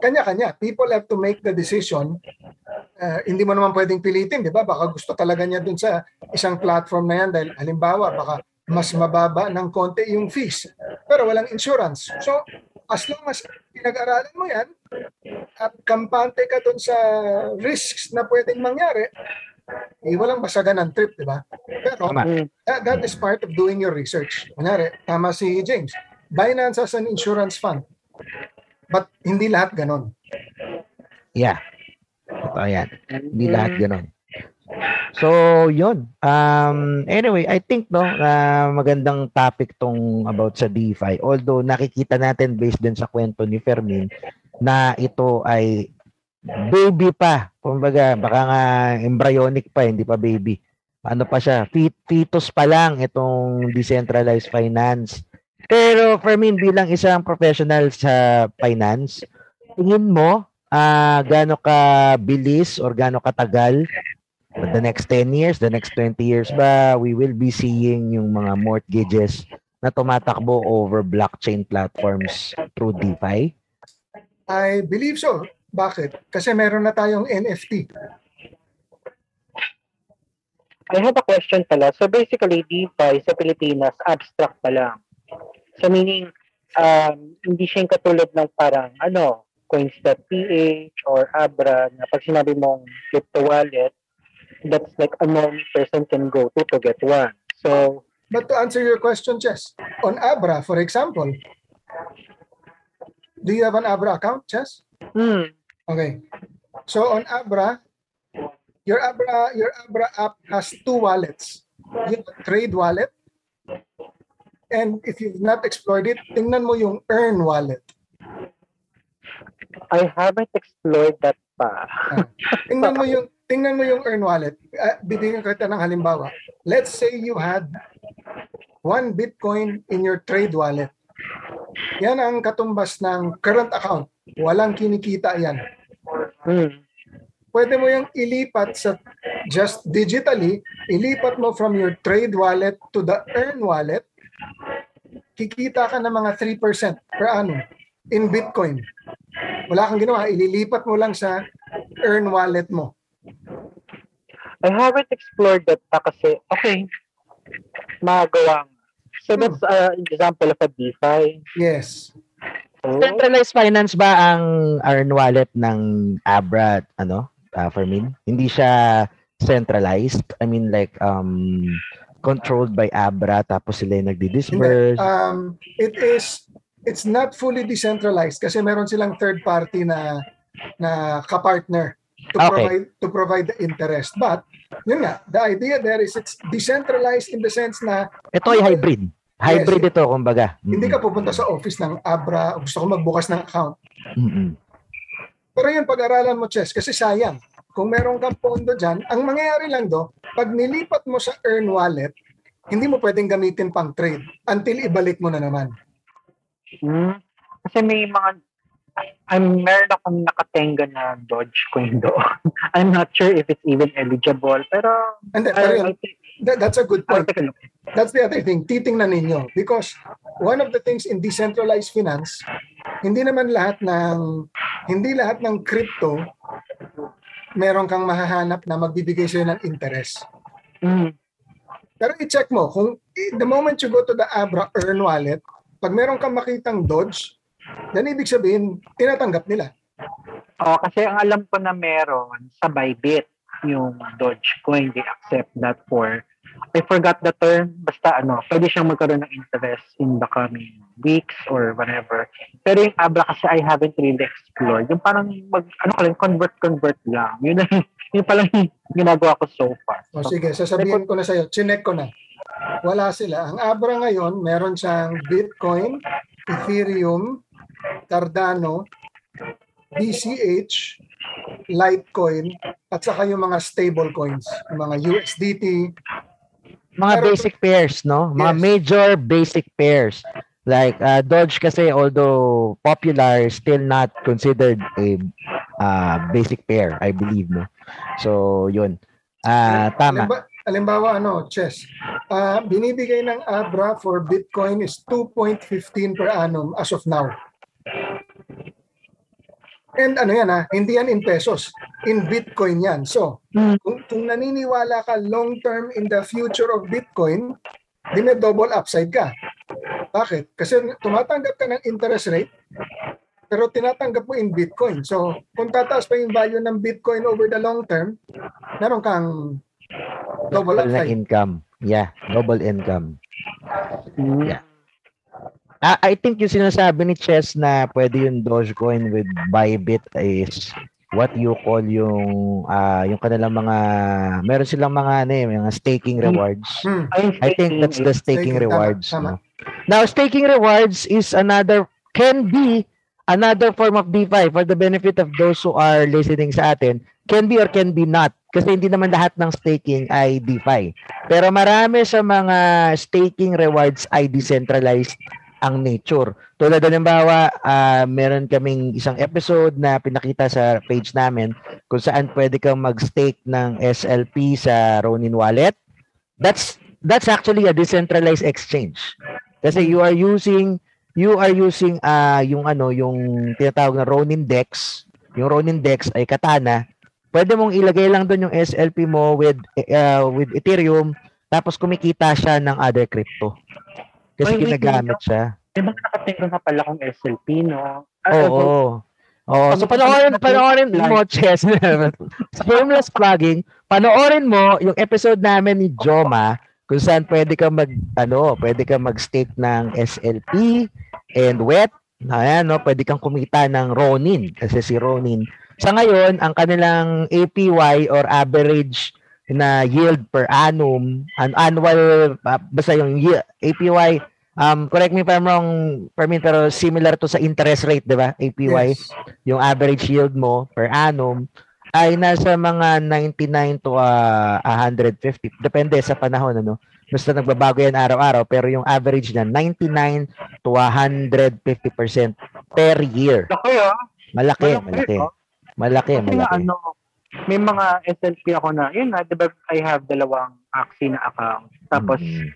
kanya-kanya. People have to make the decision. Uh, hindi mo naman pwedeng pilitin, di ba? Baka gusto talaga niya dun sa isang platform na yan dahil halimbawa baka mas mababa ng konti yung fees pero walang insurance. So as long as pinag-aralan mo yan at kampante ka dun sa risks na pwedeng mangyari, eh, walang basagan ng trip, di ba? Pero that, that is part of doing your research. Kunyari, tama si James. Binance as an insurance fund. But hindi lahat ganon. Yeah. Totoo yan. Hindi Mm. lahat ganun. So, yun. Um, anyway, I think no, na magandang topic tong about sa DeFi. Although nakikita natin based din sa kwento ni Fermin na ito ay baby pa. Kumbaga, baka nga embryonic pa, hindi pa baby. Ano pa siya? Fet- fetus pa lang itong decentralized finance. Pero Fermin, bilang isang professional sa finance, tingin mo, ah gaano ka bilis or gaano katagal the next 10 years, the next 20 years ba, we will be seeing yung mga mortgages na tumatakbo over blockchain platforms through DeFi? I believe so. Bakit? Kasi meron na tayong NFT. I have a question pala. So basically, DeFi sa Pilipinas, abstract pa lang. So meaning, um, hindi siya yung katulad ng parang, ano, coins.ph or Abra na pag sinabi mong crypto wallet, that's like a normal person can go to to get one. So, But to answer your question, Chess, on Abra, for example, do you have an Abra account, Chess? hmm, Okay. So on Abra, your Abra your Abra app has two wallets. You have a trade wallet. And if you've not explored it, tingnan mo yung earn wallet. I haven't explored that pa. Tingnan mo yung tingnan mo yung earn wallet. Uh, bibigyan kita ng halimbawa. Let's say you had one Bitcoin in your trade wallet. Yan ang katumbas ng current account. Walang kinikita yan. Hmm. pwede mo yung ilipat sa just digitally, ilipat mo from your trade wallet to the earn wallet, kikita ka ng mga 3% per annum in Bitcoin. Wala kang ginawa, ililipat mo lang sa earn wallet mo. I haven't explored that pa kasi, okay, magawa. So that's an example of a DeFi. Yes. Oh, Centralized finance ba ang earn wallet ng Abra, ano, uh, Fermin? Hindi siya centralized? I mean like um controlled by Abra tapos sila yung nagdi-disperse. Um, it is, it's not fully decentralized kasi meron silang third party na na kapartner to Okay. provide to provide the interest. But yun nga, the idea there is it's decentralized in the sense na ito ay hybrid. Hybrid ito kumbaga. Hindi ka pupunta sa office ng Abra, gusto ko magbukas ng account. Mm-mm. Pero yun, pag-aralan mo, Chess, kasi sayang. Kung meron kang pondo dyan, ang mangyayari lang do, pag nilipat mo sa earn wallet, hindi mo pwedeng gamitin pang trade until ibalik mo na naman. Hmm. Kasi may mga I'm meron akong nakatenga na Dogecoin doon. I'm not sure if it's even eligible, pero And then, pero yun, that- that's a good point. That's the other thing. Titingnan ninyo. Because one of the things in decentralized finance, hindi naman lahat ng hindi lahat ng crypto meron kang mahahanap na magbibigay sa'yo ng interest. Hmm. Pero i-check mo, kung the moment you go to the Abra Earn Wallet, pag meron kang makitang Dodge, then ibig sabihin, tinatanggap nila. Oh, kasi ang alam ko na meron sa Bybit, yung Dogecoin, they accept that for I forgot the term, basta ano, pwede siyang magkaroon ng interest in the coming weeks or whatever. Pero yung Abra kasi I haven't really explored. Yung parang mag, ano ka lang, convert-convert lang. Yun, ang- yun palang yung ginagawa ko so far. O sige, sasabihin ko na sa'yo, chinek ko na. Wala sila. Ang Abra ngayon, meron siyang Bitcoin, Ethereum, Cardano, BCH, Litecoin, at saka yung mga stable coins, yung mga USDT. Mga Pero- basic pairs, no? Mga Yes. major basic pairs. Like uh, Dodge kasi although popular, still not considered a uh, basic pair, I believe, no? So, yun. Ah, tama. Halimba- Halimbawa, ano, chess. Ah, binibigay ng Abra for Bitcoin is 2.15 per annum as of now. And ano yan ha, hindi yan in pesos. In Bitcoin yan. So, Hmm. kung, kung naniniwala ka long term in the future of Bitcoin, di may double upside ka. Bakit? Kasi tumatanggap ka ng interest rate, pero tinatanggap mo in Bitcoin. So, kung tataas pa yung value ng Bitcoin over the long term, meron kang double Double upside. income. Yeah, double income. Mm. Yeah. Ah, I think yung sinasabi ni Chess na pwede yung Dogecoin with Bybit is what you call yung ah yung kanilang mga meron silang mga ano eh, mga staking rewards. Hmm. I think that's the staking Staking, tama, rewards. tama. no? Now, staking rewards is another, can be another form of DeFi for the benefit of those who are listening sa atin. Can be or can be not. Kasi hindi naman lahat ng staking ay DeFi. Pero marami sa mga staking rewards ay decentralized ang nature. Tulad halimbawa, ah, meron kaming isang episode na pinakita sa page namin kung saan pwede kang mag-stake ng SLP sa Ronin wallet. That's that's actually a decentralized exchange. Kasi you are using you are using ah yung ano yung tinatawag na Ronin Dex. Yung Ronin Dex ay katana. Pwede mong ilagay lang doon yung SLP mo with uh, with Ethereum tapos kumikita siya ng other crypto. Kasi wait, ginagamit siya. May mga nakatingin na pala kong SLP, no? Oo. Oo. So Pag- panoorin, pag- panoorin plug. mo, Chess. Shameless plugging, panoorin mo yung episode namin ni Joma kung saan pwede ka mag, ano, pwede ka mag-stake ng SLP and wet. Ayan, no, pwede kang kumita ng Ronin kasi si Ronin. Sa ngayon, ang kanilang APY or average na yield per annum, an annual, uh, basta yung ye- APY, um, correct me if I'm wrong, Permin, pero similar to sa interest rate, di ba? APY Yes. yung average yield mo per annum ay nasa mga 99 to ah, 150 depende sa panahon ano basta nagbabago yan araw-araw pero yung average niya 99 to 150% per year Laki, ah. malaki Malaki, malaki ah. malaki nga, malaki ano, may mga SLP ako na, yun na, di ba, I have dalawang Axie na account. Tapos, Mm.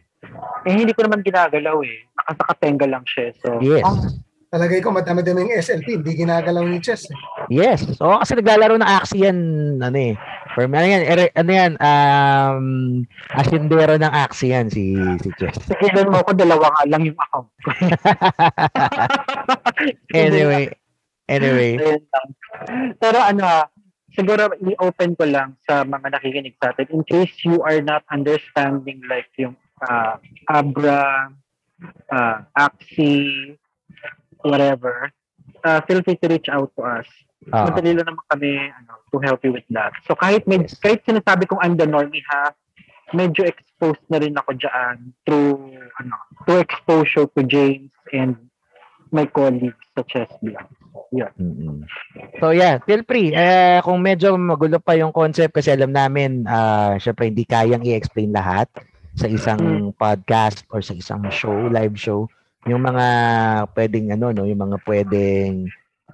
eh, hindi ko naman ginagalaw eh. Nakasakatenga lang siya. So, yes ang- Talagay ko madami-dami yung SLP, hindi ginagalaw ni Chess. eh. yes oo kasi naglalaro ng Axie yan ano eh for ano yan ere- ano yan um asindero ng Axie yan si si Chess Sakilan mo ko, dalawa nga lang yung account ko. anyway anyway. Pero ano, ah, siguro i-open ko lang sa mga nakikinig sa atin in case you are not understanding like yung ah, Abra, uh, Axie, whatever, uh, feel free to reach out to us. Oo. Madali lang naman kami ano, to help you with that. So kahit med- Yes. kahit sinasabi kong I'm the normie ha, medyo exposed na rin ako dyan through ano, through exposure to James and my colleagues sa Chess Blog. Yun. Mm-mm. So yeah, feel free. Eh, kung medyo magulo pa yung concept kasi alam namin, ah syempre hindi kayang i-explain lahat sa isang podcast or sa isang show, live show. Yung mga pwedeng ano, no, yung mga pwedeng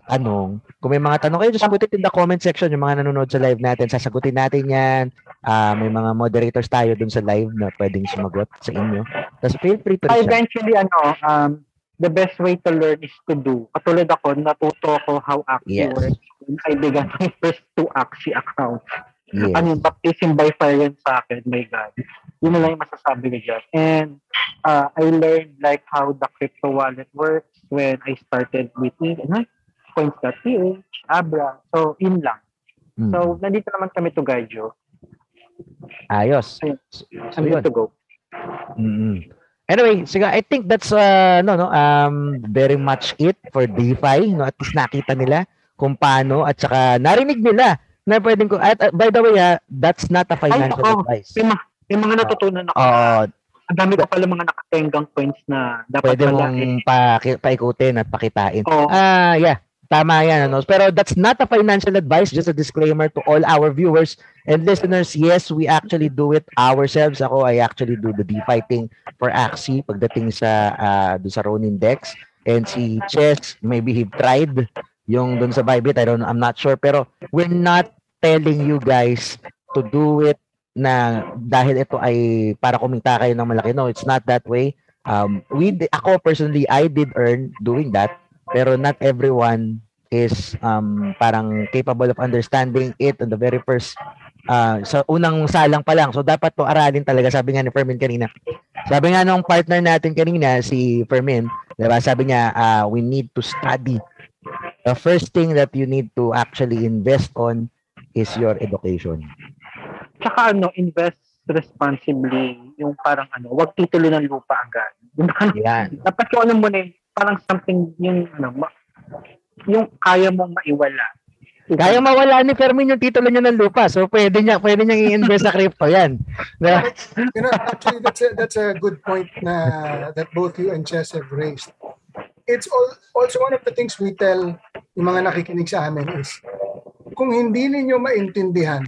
tanong. Kung may mga tanong kayo, just put it in the comment section. Yung mga nanonood sa live natin, sasagutin natin yan. Ah, may mga moderators tayo dun sa live na pwedeng sumagot sa inyo. Tapos feel free to I reach eventually, ano, um, the best way to learn is to do. Katulad ako, natuto ko how Axie Yes. works. I began my first two Axie accounts. Yes. Ano yung baptism by fire yan sa akin, my God. Yun na lang yung masasabi ko dyan. And uh, I learned like how the crypto wallet works when I started with E- ano, coins.ph, Abra. So, yun lang. Mm. So, nandito naman kami to guide you. Ayos. Ayun. So, I'm yun. good to go. mm Anyway, sige, I think that's uh no no um very much it for DeFi, no at least nakita nila kung paano at saka narinig nila na pwedeng ko at uh, by the way ah, that's not a financial ako. advice. May, ma- may mga natutunan ako. Oh, Ang dami ko pala mga nakatenggang points na dapat pwede pala mong eh. pa, paikutin at pakitain. Ah, yeah. Tama yan. Ano? Pero that's not a financial advice. Just a disclaimer to all our viewers and listeners. Yes, we actually do it ourselves. Ako, I actually do the DeFi thing for Axie pagdating sa uh, doon sa Ronin Dex. And si Chess, maybe he tried yung doon sa Bybit. I don't know. I'm not sure. Pero we're not telling you guys to do it na dahil ito ay para kumita kayo ng malaki. No, it's not that way. Um, we, ako personally, I did earn doing that pero not everyone is um parang capable of understanding it on the very first uh, sa unang salang pa lang. So dapat to aralin talaga sabi nga ni Fermin kanina. Sabi nga nung partner natin kanina si Fermin, 'di ba? Sabi niya uh, we need to study the first thing that you need to actually invest on is your education. Tsaka ano, invest responsibly. Yung parang ano, wag titulo ng lupa agad. Yung parang, Yan. dapat yung ano mo na yun, parang something yung ano, ma- yung kaya mong maiwala. Kaya mawala ni Fermin yung titulo niya ng lupa. So pwede niya pwede niyang i-invest sa crypto 'yan. You know, actually, that's a, that's a good point na that both you and Chess have raised. It's all, also one of the things we tell yung mga nakikinig sa amin is kung hindi ninyo maintindihan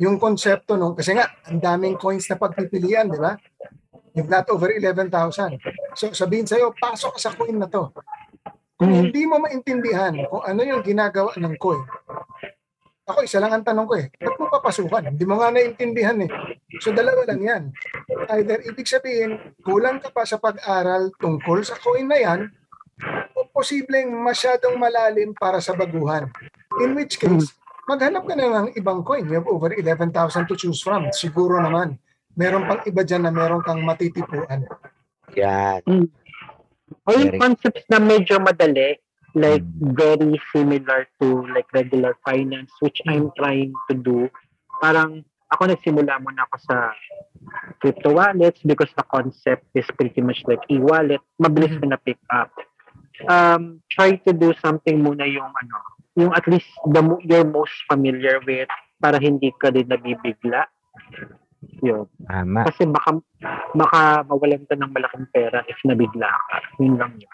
yung konsepto nung, kasi nga, ang daming coins na pagpipilian, di ba? You've got over 11,000. So sabihin sa'yo, pasok sa coin na to. Kung Mhm. hindi mo maintindihan kung ano yung ginagawa ng coin, ako isa lang ang tanong ko eh, ba't mo papasukan? Hindi mo nga naintindihan eh. So dalawa lang yan. Either ibig sabihin, kulang ka pa sa pag-aral tungkol sa coin na yan, o posibleng masyadong malalim para sa baguhan. In which case, maghanap ka na ng ibang coin. You have over 11,000 to choose from. Siguro naman, meron pang iba dyan na meron kang matitipuan. Yan. O yung Very- concepts na medyo madali, like Mm. very similar to like regular finance, which I'm trying to do. Parang ako nagsimula muna ako sa crypto wallets because the concept is pretty much like e-wallet. Mabilis ko na pick up. Um, try to do something muna yung ano, yung at least the mo- you're most familiar with para hindi ka din nabibigla. Yun. Tama. Kasi baka baka mawalan ka ng malaking pera if nabigla ka. Yun lang yun.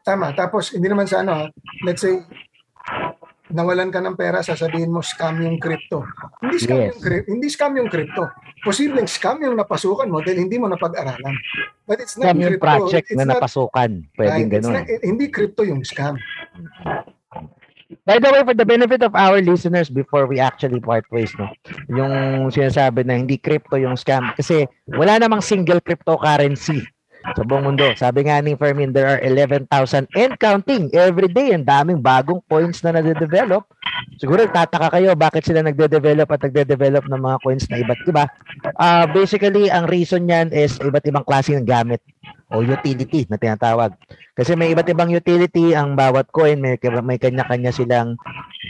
Tama. Tapos, hindi naman sa ano, ha, let's say, nawalan ka ng pera, sasabihin mo scam yung crypto. Hindi scam Yes. yung crypto. Hindi scam yung crypto. Posibleng scam yung napasukan mo dahil hindi mo napag-aralan. But it's not Scam yung crypto. project It's na not- napasukan. Pwedeng right, it's ganun. not- eh, hindi crypto yung scam. By the way, for the benefit of our listeners before we actually part ways, no, yung sinasabi na hindi crypto yung scam kasi wala namang single cryptocurrency sa buong mundo. Sabi nga ni Fermin, there are 11,000 and counting every day. Ang daming bagong coins na nade-develop. Siguro tataka kayo bakit sila nagde-develop at nagde-develop ng mga coins na iba't iba. Ah, basically, ang reason niyan is iba't ibang klase ng gamit o utility na tinatawag. Kasi may iba't ibang utility ang bawat coin, may may kanya-kanya silang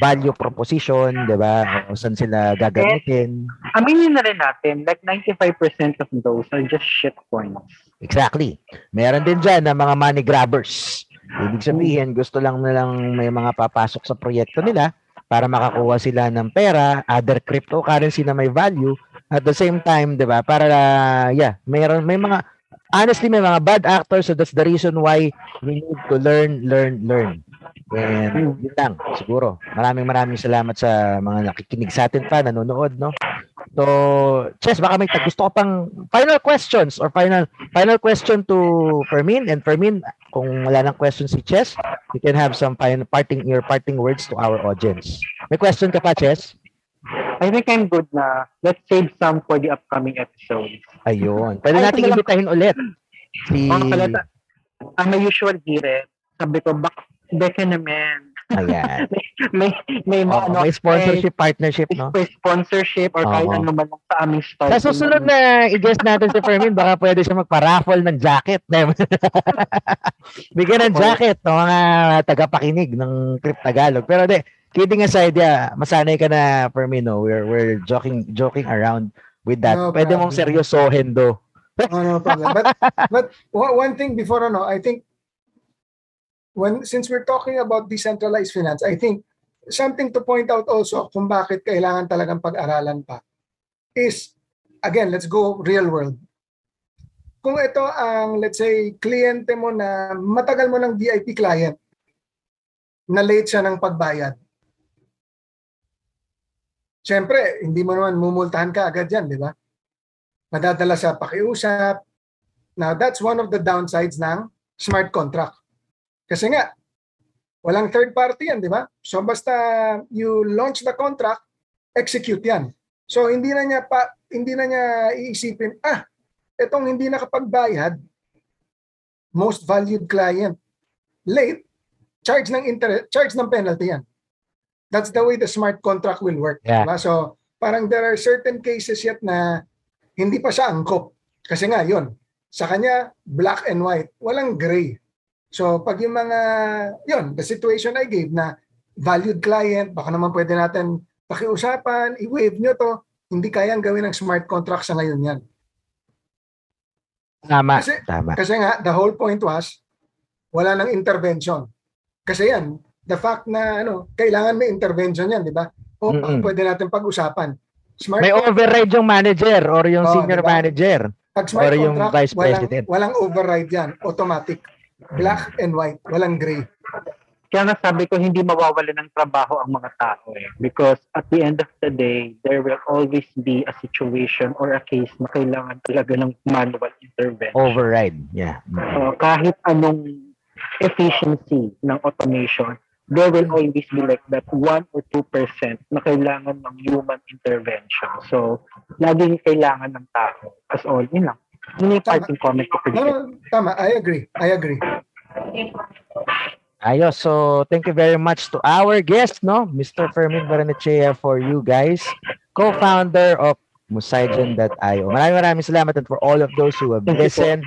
value proposition, 'di ba? O saan sila gagamitin. Aminin na rin natin, like 95% of those are just shit coins. Exactly. Meron din diyan na mga money grabbers. Ibig sabihin, gusto lang nilang may mga papasok sa proyekto nila para makakuha sila ng pera, other cryptocurrency na may value at the same time, 'di ba? Para yeah, mayroon may mga honestly may mga bad actors so that's the reason why we need to learn, learn, learn. And yun lang, siguro. Maraming maraming salamat sa mga nakikinig sa atin pa, nanonood, no? So, Chess, baka may tag- gusto ko pang final questions or final final question to Fermin. And Fermin, kung wala nang question si Chess, you can have some final parting your parting words to our audience. May question ka pa, Chess? I think I'm good na. Let's save some for the upcoming episodes. Ayun. Pwede Ay, nating ito na lang. imbitahin ulit. Si... Kalata, ang may usual gire, sabi ko, bak, beke naman. Ayan. May, may mga Oo, ano, may sponsorship, partnership, no? may sponsorship or kahit ano man lang sa aming start. Sa susunod na i-guest natin si Fermin, baka pwede siya magpa-raffle ng jacket. Bigyan ng jacket ng mga tagapakinig ng Trip Tagalog. Pero de, kidding aside, yeah, masanay ka na, Fermin, no? We're, we're joking joking around with that. No pwede mong seryosohin do. Oh, no problem. But, but one one thing before, ano, I think, when since we're talking about decentralized finance, I think something to point out also kung bakit kailangan talagang pag-aralan pa is, again, let's go real world. Kung ito ang, let's say, kliyente mo na matagal mo ng VIP client, na late siya ng pagbayad. Siyempre, hindi mo naman mumultahan ka agad yan, di ba? Madadala sa pakiusap. Now, that's one of the downsides ng smart contract. Kasi nga, walang third party yan, di ba? So basta you launch the contract, execute yan. So hindi na niya pa hindi na niya iisipin, ah, etong hindi nakapagbayad, most valued client, late, charge ng interest, charge ng penalty yan. That's the way the smart contract will work. Yeah. diba? So parang there are certain cases yet na hindi pa siya angkop. Kasi nga, yun, sa kanya, black and white, walang gray. So pag yung mga, yun, the situation I gave na valued client, baka naman pwede natin pakiusapan, i-waive nyo to, hindi kayang gawin ng smart contract sa ngayon yan. Tama, Kasi- tama. Kasi nga, the whole point was, wala nang intervention. Kasi yan, the fact na ano, kailangan may intervention yan, di ba? O Mm-mm. pwede natin pag-usapan. Smart May contract, override yung manager or yung Oo, senior diba? manager. pag smart or yung contract, vice walang, president. walang override yan. Automatic. Black and white. Walang gray. Kaya nga sabi ko, hindi mawawala ng trabaho ang mga tao eh. Because at the end of the day, there will always be a situation or a case na kailangan talaga ng manual intervention. Override. Yeah. So, kahit anong efficiency ng automation, there will always be like that 1 or 2% na kailangan ng human intervention. So, laging kailangan ng tao. As all, yun lang. Yun yung Tama. parting comment ko. No, tama. I agree. I agree. Ayos. So, thank you very much to our guest, no? Mr. Fermin Baranechea for you guys. Co-founder of Musaigen.io. Maraming maraming salamat and for all of those who have listened,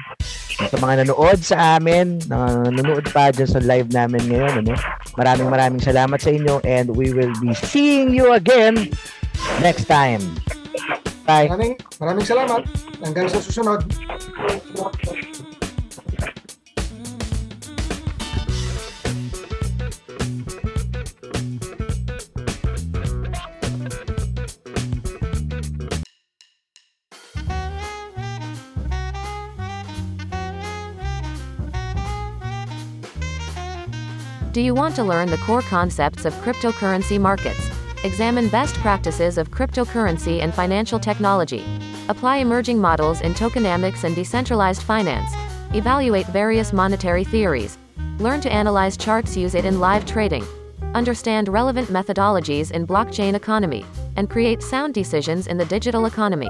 sa mga nanood sa amin, na nanonood pa dyan sa live namin ngayon, ano? Maraming maraming salamat sa inyo and we will be seeing you again next time. Bye. Maraming, maraming salamat. Hanggang sa susunod. Do you want to learn the core concepts of cryptocurrency markets? Examine best practices of cryptocurrency and financial technology. Apply emerging models in tokenomics and decentralized finance. Evaluate various monetary theories. Learn to analyze charts, use it in live trading. Understand relevant methodologies in blockchain economy and create sound decisions in the digital economy.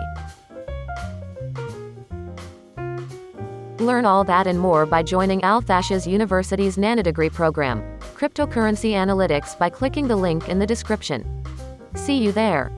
Learn all that and more by joining Althashas University's Nanodegree program, Cryptocurrency Analytics by clicking the link in the description. See you there.